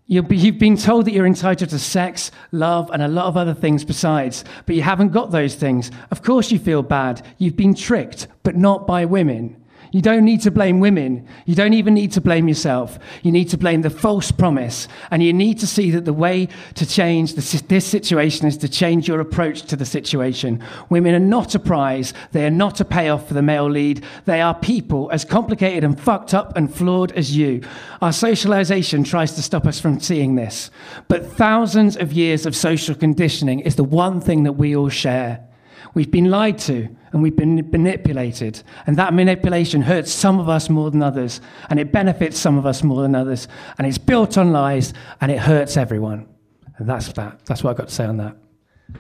Speaker 1: You've been told that you're entitled to sex, love, and a lot of other things besides, but you haven't got those things. Of course, you feel bad. You've been tricked, but not by women. You don't need to blame women. You don't even need to blame yourself. You need to blame the false promise. And you need to see that the way to change this situation is to change your approach to the situation. Women are not a prize. They are not a payoff for the male lead. They are people as complicated and fucked up and flawed as you. Our socialization tries to stop us from seeing this. But thousands of years of social conditioning is the one thing that we all share. We've been lied to and we've been manipulated. And that manipulation hurts some of us more than others, and it benefits some of us more than others. And it's built on lies and it hurts everyone. And that's that. That's what I've got to say on that.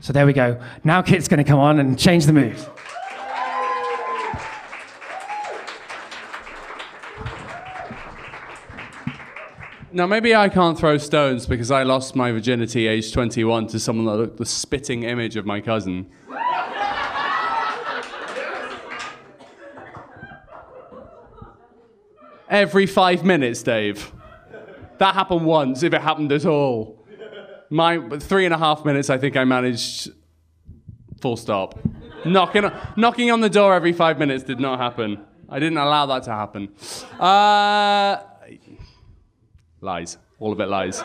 Speaker 1: So there we go. Now Kit's going to come on and change the mood.
Speaker 3: Now, maybe I can't throw stones because I lost my virginity age 21 to someone that looked the spitting image of my cousin. Every five minutes, Dave. That happened once, if it happened at all. My three and a half minutes, I think I managed. Full stop. knocking, knocking on the door every five minutes did not happen. I didn't allow that to happen. Uh, lies. All of it lies.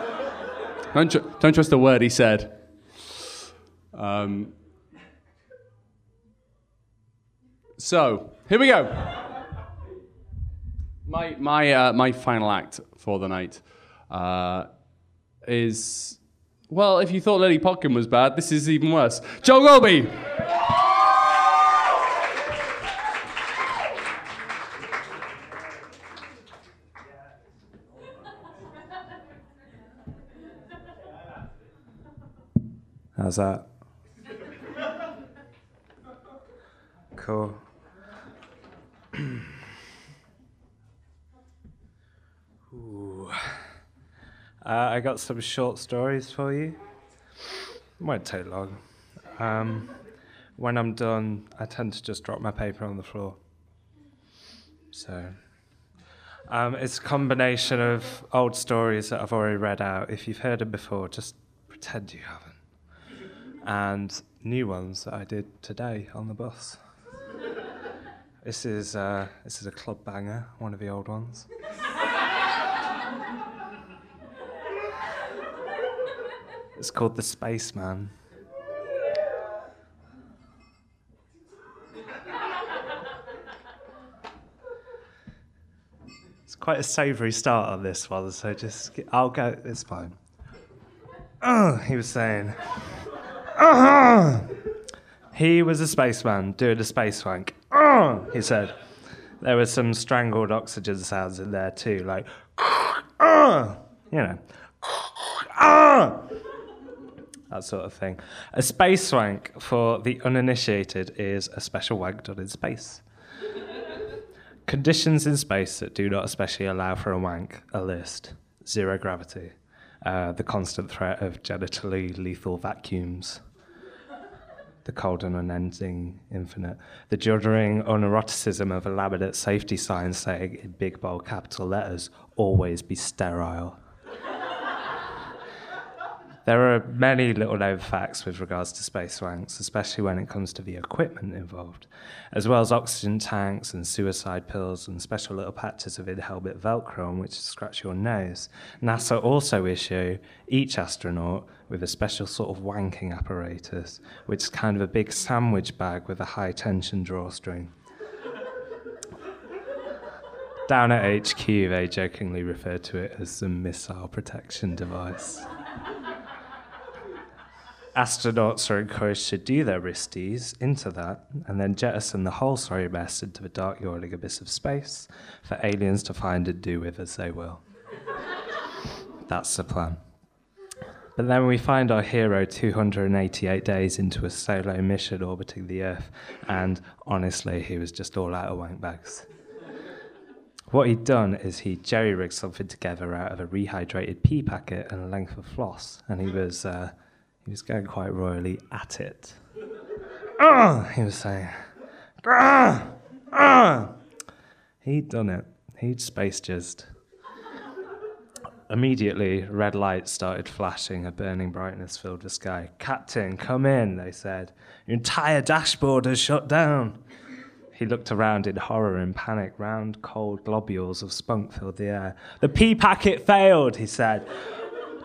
Speaker 3: Don't, tr- don't trust a word he said. Um, so, here we go. My my uh, my final act for the night uh, is well. If you thought Lily Potkin was bad, this is even worse. Joe Roby.
Speaker 5: How's that? Cool. Uh, I got some short stories for you. It won't take long. Um, when I'm done, I tend to just drop my paper on the floor. So, um, it's a combination of old stories that I've already read out. If you've heard them before, just pretend you haven't. And new ones that I did today on the bus. <laughs> this is uh, this is a club banger, one of the old ones. It's called The Spaceman. It's quite a savoury start on this one, so just I'll go. It's fine. Oh, he was saying. Uh-huh. He was a spaceman doing a space wank. Oh, he said. There were some strangled oxygen sounds in there too, like, uh, you know. Uh, that sort of thing. A space wank for the uninitiated is a special wank done in space. <laughs> Conditions in space that do not especially allow for a wank a list zero gravity, uh, the constant threat of genitally lethal vacuums, the cold and unending infinite, the juddering uneroticism of a laminate safety sign saying in big bold capital letters, always be sterile. There are many little known facts with regards to space wanks, especially when it comes to the equipment involved, as well as oxygen tanks and suicide pills and special little patches of in-helmet Velcro on which to scratch your nose. NASA also issue each astronaut with a special sort of wanking apparatus, which is kind of a big sandwich bag with a high tension drawstring. Down at HQ, they jokingly refer to it as the missile protection device. Astronauts are encouraged to do their wristies into that and then jettison the whole sorry mess into the dark yawning abyss of space for aliens to find and do with as they will. <laughs> That's the plan. But then we find our hero 288 days into a solo mission orbiting the Earth, and honestly, he was just all out of wank bags. What he'd done is he jerry rigged something together out of a rehydrated pea packet and a length of floss, and he was uh, he was going quite royally at it. Ah, he was saying, ah, ah. He'd done it. He'd space jizzed. Immediately, red lights started flashing, a burning brightness filled the sky. Captain, come in, they said. Your entire dashboard has shut down. He looked around in horror and panic. Round, cold globules of spunk filled the air. The pea packet failed, he said.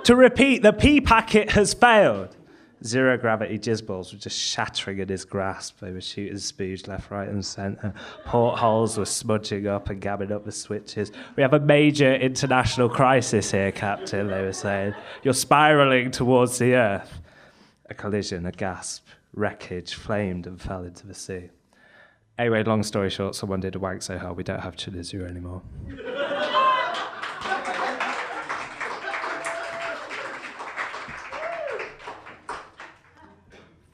Speaker 5: To repeat, the pea packet has failed. Zero gravity jizzballs were just shattering in his grasp. They were shooting spooge left, right, and centre. Portholes were smudging up and gabbing up the switches. We have a major international crisis here, Captain, they were saying. You're spiralling towards the Earth. A collision, a gasp, wreckage flamed and fell into the sea. Anyway, long story short, someone did a wank so hard we don't have Chilizu anymore. <laughs>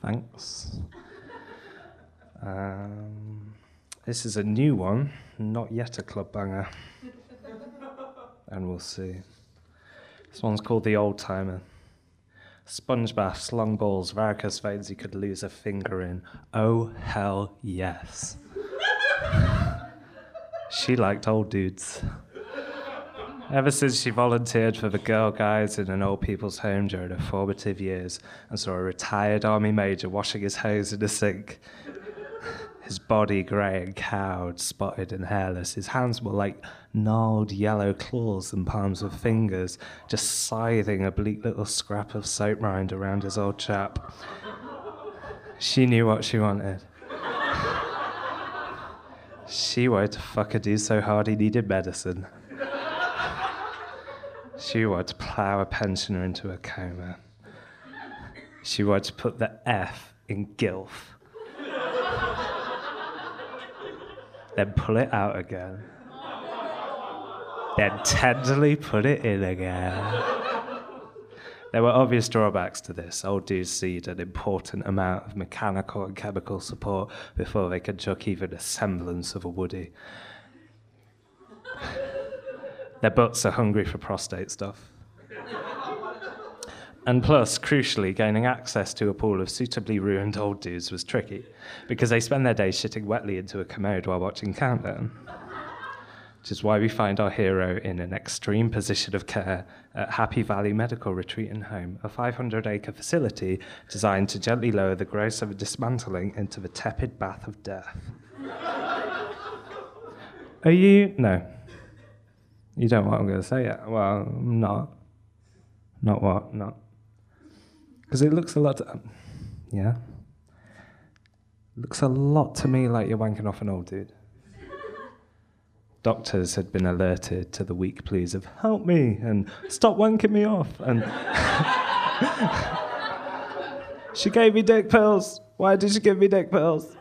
Speaker 5: Thanks. Um, this is a new one, not yet a club banger. and we'll see. This one's called The Old Timer. Sponge baths, long balls, varicose veins you could lose a finger in. Oh, hell yes. <laughs> she liked old dudes. Ever since she volunteered for the Girl Guides in an old people's home during her formative years and saw a retired army major washing his hose in a sink, his body grey and cowed, spotted and hairless, his hands were like gnarled yellow claws and palms of fingers, just scything a bleak little scrap of soap rind around his old chap. She knew what she wanted. She wanted to fuck a dude so hard he needed medicine. She wanted to plough a pensioner into a coma. She wanted to put the F in GILF. then pull it out again. Then tenderly put it in again. There were obvious drawbacks to this. Old dudes need an important amount of mechanical and chemical support before they can chuck even a semblance of a woody. Their butts are hungry for prostate stuff. And plus, crucially, gaining access to a pool of suitably ruined old dudes was tricky because they spend their days shitting wetly into a commode while watching Countdown. Which is why we find our hero in an extreme position of care at Happy Valley Medical Retreat and Home, a 500 acre facility designed to gently lower the gross of a dismantling into the tepid bath of death. Are you? No. You don't know what I'm going to say yet? Well, I'm not. Not what? Not. Because it looks a lot. To, yeah. Looks a lot to me like you're wanking off an old dude. <laughs> Doctors had been alerted to the weak pleas of "help me" and "stop wanking me off," and <laughs> she gave me dick pills. Why did she give me dick pills?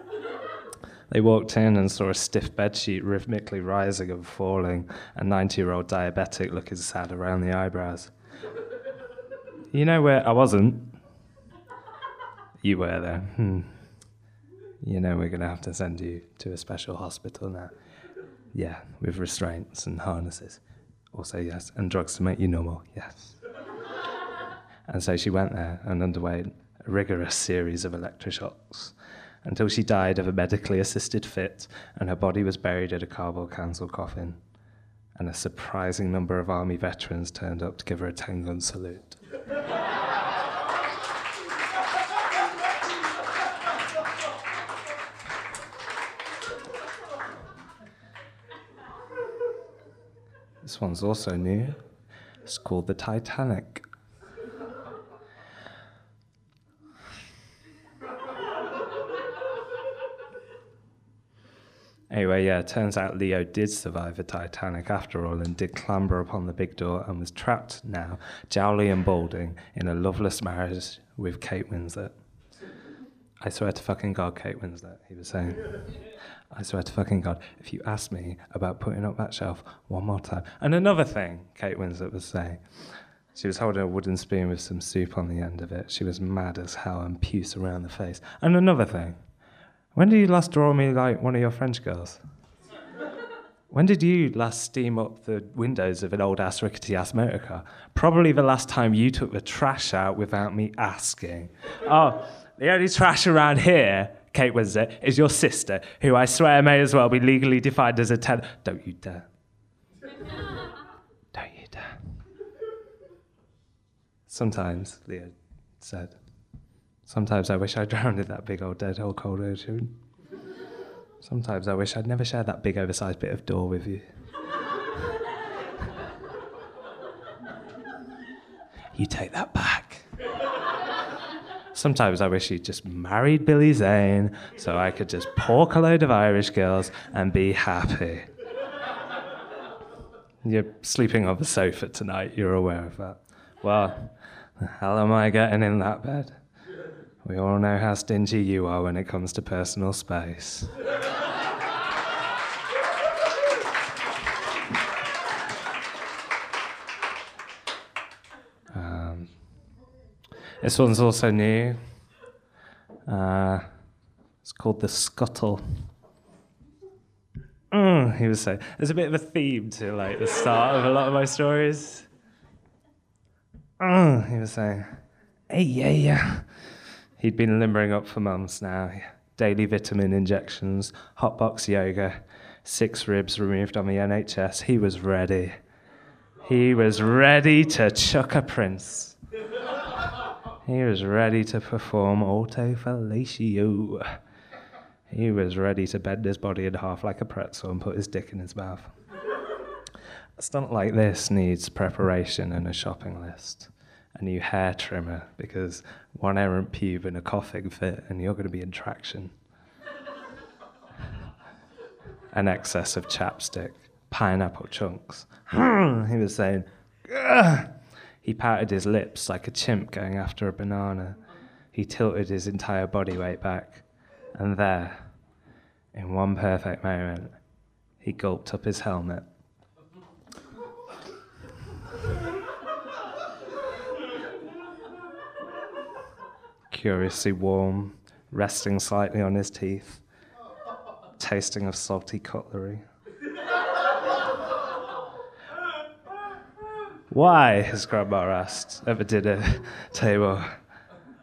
Speaker 5: They walked in and saw a stiff bedsheet rhythmically rising and falling, a 90 year old diabetic looking sad around the eyebrows. You know where I wasn't? You were there. Hmm. You know we're going to have to send you to a special hospital now. Yeah, with restraints and harnesses. Also, yes, and drugs to make you normal, yes. And so she went there and underwent a rigorous series of electroshocks until she died of a medically assisted fit and her body was buried in a cardboard council coffin. And a surprising number of army veterans turned up to give her a 10 gun salute. This one's also new. It's called The Titanic. Anyway, yeah, it turns out Leo did survive the Titanic after all and did clamber upon the big door and was trapped now, jowly and balding, in a loveless marriage with Kate Winslet. I swear to fucking God, Kate Winslet, he was saying. I swear to fucking God, if you ask me about putting up that shelf one more time. And another thing, Kate Winslet was saying. She was holding a wooden spoon with some soup on the end of it. She was mad as hell and puce around the face. And another thing, when did you last draw me like one of your French girls? When did you last steam up the windows of an old ass rickety ass motor car? Probably the last time you took the trash out without me asking. Oh, the only trash around here, Kate Winslet, is your sister, who I swear may as well be legally defined as a ten. Don't you dare. Don't you dare. Sometimes, Leo said, sometimes I wish I <laughs> drowned in that big old dead old cold ocean. Sometimes I wish I'd never shared that big oversized bit of door with you. <laughs> you take that back. <laughs> Sometimes I wish you'd just married Billy Zane so I could just pork a load of Irish girls and be happy. You're sleeping on the sofa tonight, you're aware of that. Well, the hell am I getting in that bed? We all know how stingy you are when it comes to personal space. Um, this one's also new. Uh, it's called The Scuttle. Mm, he was saying, there's a bit of a theme to like the start of a lot of my stories. Mm, he was saying, hey, yeah, yeah. He'd been limbering up for months now. Daily vitamin injections, hot box yoga, six ribs removed on the NHS. He was ready. He was ready to chuck a prince. He was ready to perform autofellatio. He was ready to bend his body in half like a pretzel and put his dick in his mouth. A stunt like this needs preparation and a shopping list, a new hair trimmer, because one errant pube and a coughing fit, and you're going to be in traction. An excess of chapstick, pineapple chunks. <clears throat> he was saying! He pouted his lips like a chimp going after a banana. He tilted his entire body weight back, and there, in one perfect moment, he gulped up his helmet. Curiously warm, resting slightly on his teeth, tasting of salty cutlery. Why, his grandma asked at the dinner table,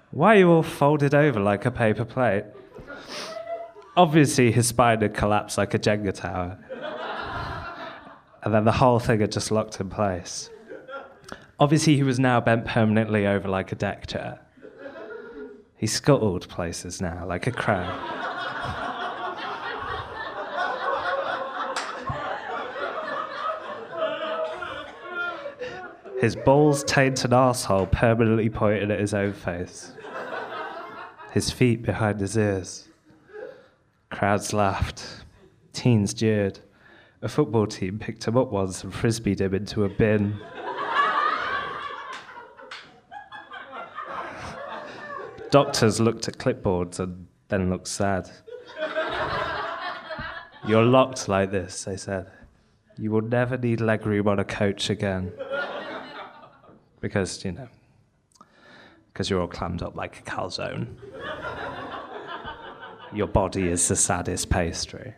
Speaker 5: why are you all folded over like a paper plate? Obviously, his spine had collapsed like a Jenga tower. And then the whole thing had just locked in place. Obviously, he was now bent permanently over like a deck chair. He scuttled places now like a crab. His balls tainted an arsehole permanently pointed at his own face. His feet behind his ears. Crowds laughed. Teens jeered. A football team picked him up once and frisbeed him into a bin. Doctors looked at clipboards and then looked sad. You're locked like this, they said. You will never need legroom on a coach again. Because, you know, because you're all clammed up like a calzone. Your body is the saddest pastry.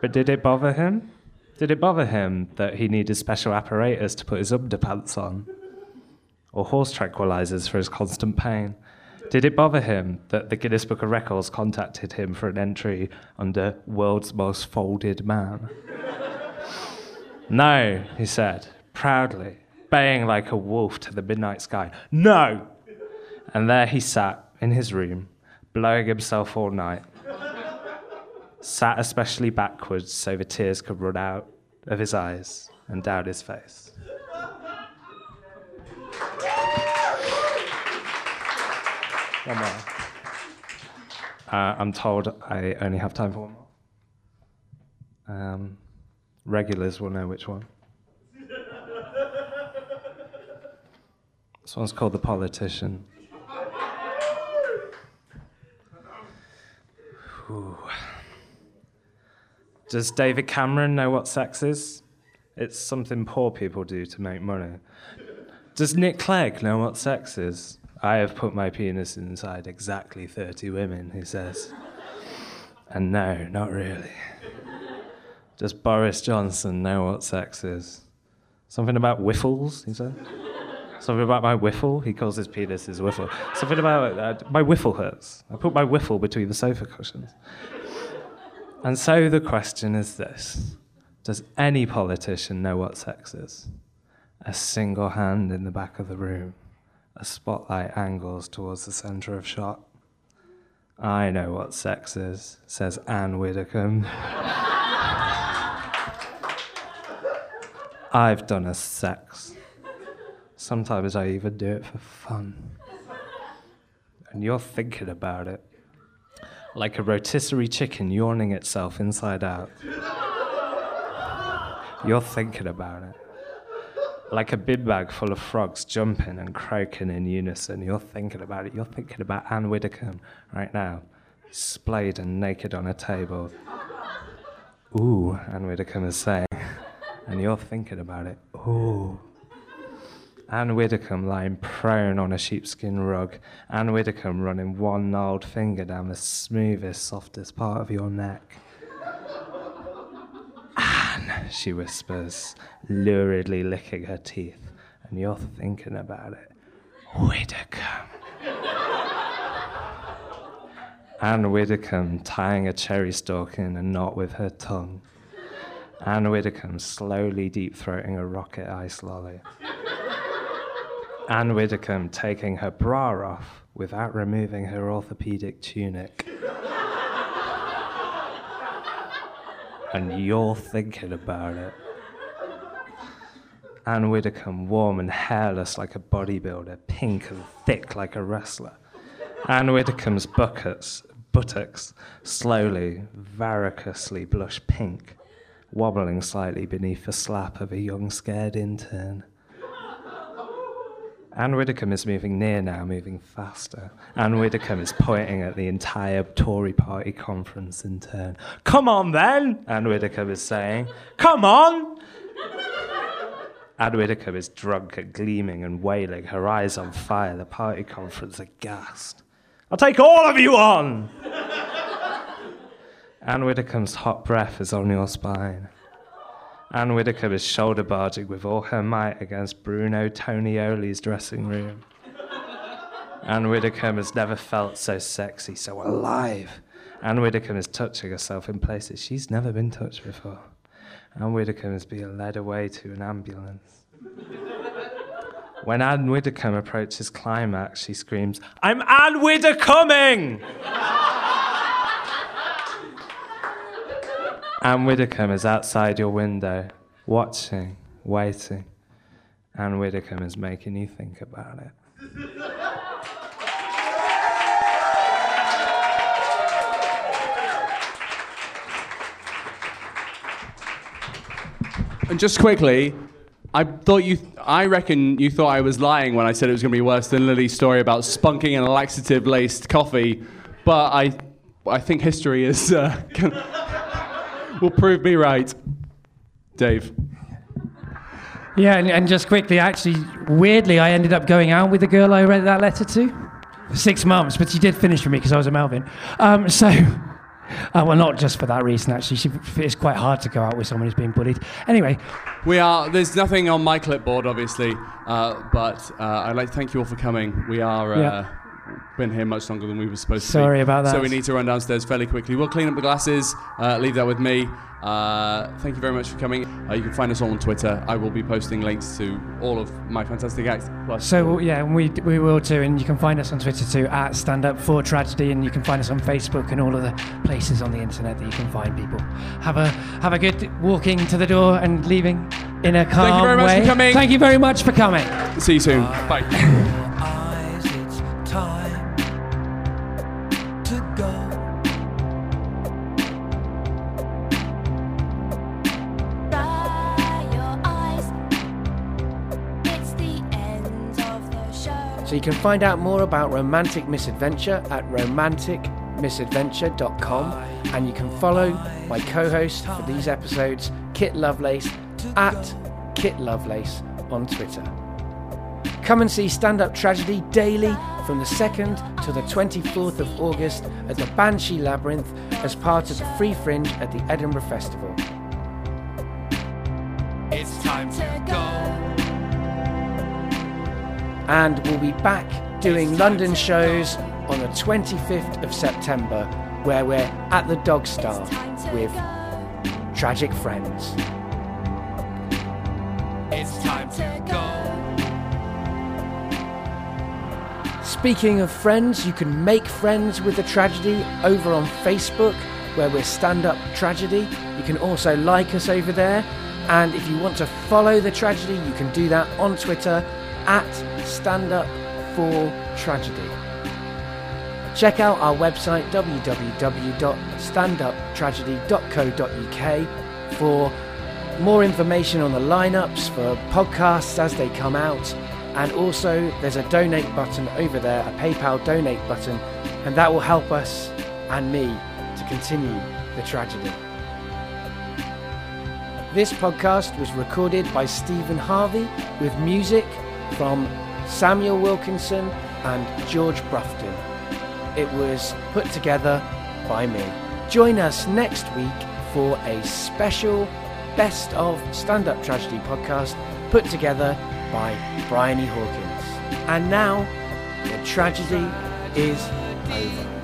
Speaker 5: But did it bother him? Did it bother him that he needed special apparatus to put his underpants on? Or horse tranquilizers for his constant pain? Did it bother him that the Guinness Book of Records contacted him for an entry under World's Most Folded Man? no, he said, proudly, baying like a wolf to the midnight sky. No! And there he sat in his room, blowing himself all night. Sat especially backwards so the tears could run out of his eyes and down his face. One more. Uh, I'm told I only have time for one more. Um, regulars will know which one. This one's called The Politician. Ooh. Does David Cameron know what sex is? It's something poor people do to make money. Does Nick Clegg know what sex is? I have put my penis inside exactly 30 women, he says. And no, not really. Does Boris Johnson know what sex is? Something about whiffles, he said. Something about my whiffle. He calls his penis his whiffle. Something about uh, my whiffle hurts. I put my whiffle between the sofa cushions. And so the question is this Does any politician know what sex is? A single hand in the back of the room, a spotlight angles towards the center of shot. I know what sex is, says Anne Widdecombe. <laughs> I've done a sex. Sometimes I even do it for fun. And you're thinking about it. Like a rotisserie chicken yawning itself inside out. You're thinking about it. Like a bin bag full of frogs jumping and croaking in unison. You're thinking about it. You're thinking about Anne Widdecombe right now, splayed and naked on a table. Ooh, Anne Widdecombe is saying. And you're thinking about it. Ooh. Anne Widdecombe lying prone on a sheepskin rug. Anne Widdecombe running one gnarled finger down the smoothest, softest part of your neck. She whispers, luridly licking her teeth. And you're thinking about it. Widdecombe. Anne Widdecombe tying a cherry stalk in a knot with her tongue. Anne Widdecombe slowly deep throating a rocket ice lolly. Anne Widdecombe taking her bra off without removing her orthopedic tunic. And you're thinking about it. Anne Widdecombe, warm and hairless like a bodybuilder, pink and thick like a wrestler. Anne Widdecombe's buckets, buttocks slowly, varicously blush pink, wobbling slightly beneath the slap of a young, scared intern. Anne Widdecombe is moving near now, moving faster. Anne Widdecombe is pointing at the entire Tory party conference in turn. Come on then, Anne Widdecombe is saying. Come on! Anne Widdecombe is drunk and gleaming and wailing, her eyes on fire, the party conference aghast. I'll take all of you on! Anne Widdecombe's hot breath is on your spine. Anne Widdecombe is shoulder barging with all her might against Bruno Tonioli's dressing room. Anne Widdecombe has never felt so sexy, so alive. Anne Widdecombe is touching herself in places she's never been touched before. Anne Widdecombe is being led away to an ambulance. When Anne Widdecombe approaches climax, she screams, I'm Anne Widdecoming! Anne Widdecombe is outside your window, watching, waiting. Anne Widdecombe is making you think about it.
Speaker 3: And just quickly, I thought you, I reckon you thought I was lying when I said it was going to be worse than Lily's story about spunking and a laxative laced coffee, but I, I think history is, uh, <laughs> will prove me right. Dave.
Speaker 1: Yeah, and, and just quickly, actually, weirdly, I ended up going out with the girl I read that letter to for six months, but she did finish for me because I was a Melvin. Um, so, <laughs> uh, well, not just for that reason, actually. She, it's quite hard to go out with someone who's being bullied. Anyway,
Speaker 3: We are, there's nothing on my clipboard, obviously, uh, but uh, I'd like to thank you all for coming. We are. Uh,
Speaker 1: Yeah.
Speaker 3: Been here much longer than we were supposed to.
Speaker 1: Sorry
Speaker 3: be.
Speaker 1: about that.
Speaker 3: So we need to run downstairs fairly quickly. We'll clean up the glasses. Uh, leave that with me. Uh, thank you very much for coming. Uh, you can find us all on Twitter. I will be posting links to all of my fantastic acts. Plus,
Speaker 1: So yeah, we we will too, and you can find us on Twitter too at Stand Up for Tragedy, and you can find us on Facebook and all of the places on the internet that you can find people. Have a have a good walking to the door and leaving in a calm way.
Speaker 3: Thank you very much for coming.
Speaker 1: Thank you very much for coming.
Speaker 3: see you soon. Bye. <laughs>
Speaker 1: So you can find out more about Romantic Misadventure at romanticmisadventure.com and you can follow my co-host for these episodes, Kit Lovelace, at Kit Lovelace on Twitter. Come and see Stand Up Tragedy daily from the 2nd to the 24th of August at the Banshee Labyrinth as part of the Free Fringe at the Edinburgh Festival.
Speaker 6: It's time to go.
Speaker 1: And we'll be back doing London shows on the 25th of September, where we're at the Dog Star with Tragic Friends.
Speaker 6: It's time to go.
Speaker 1: Speaking of friends, you can make friends with the tragedy over on Facebook, where we're Stand Up Tragedy. You can also like us over there. And if you want to follow the tragedy, you can do that on Twitter at Stand Up for Tragedy. Check out our website www.standuptragedy.co.uk for more information on the lineups for podcasts as they come out. And also, there's a donate button over there, a PayPal donate button, and that will help us and me to continue the tragedy. This podcast was recorded by Stephen Harvey with music from Samuel Wilkinson and George Brufton. It was put together by me. Join us next week for a special Best of Stand Up Tragedy podcast put together by Bryony Hawkins. And now, the tragedy is over.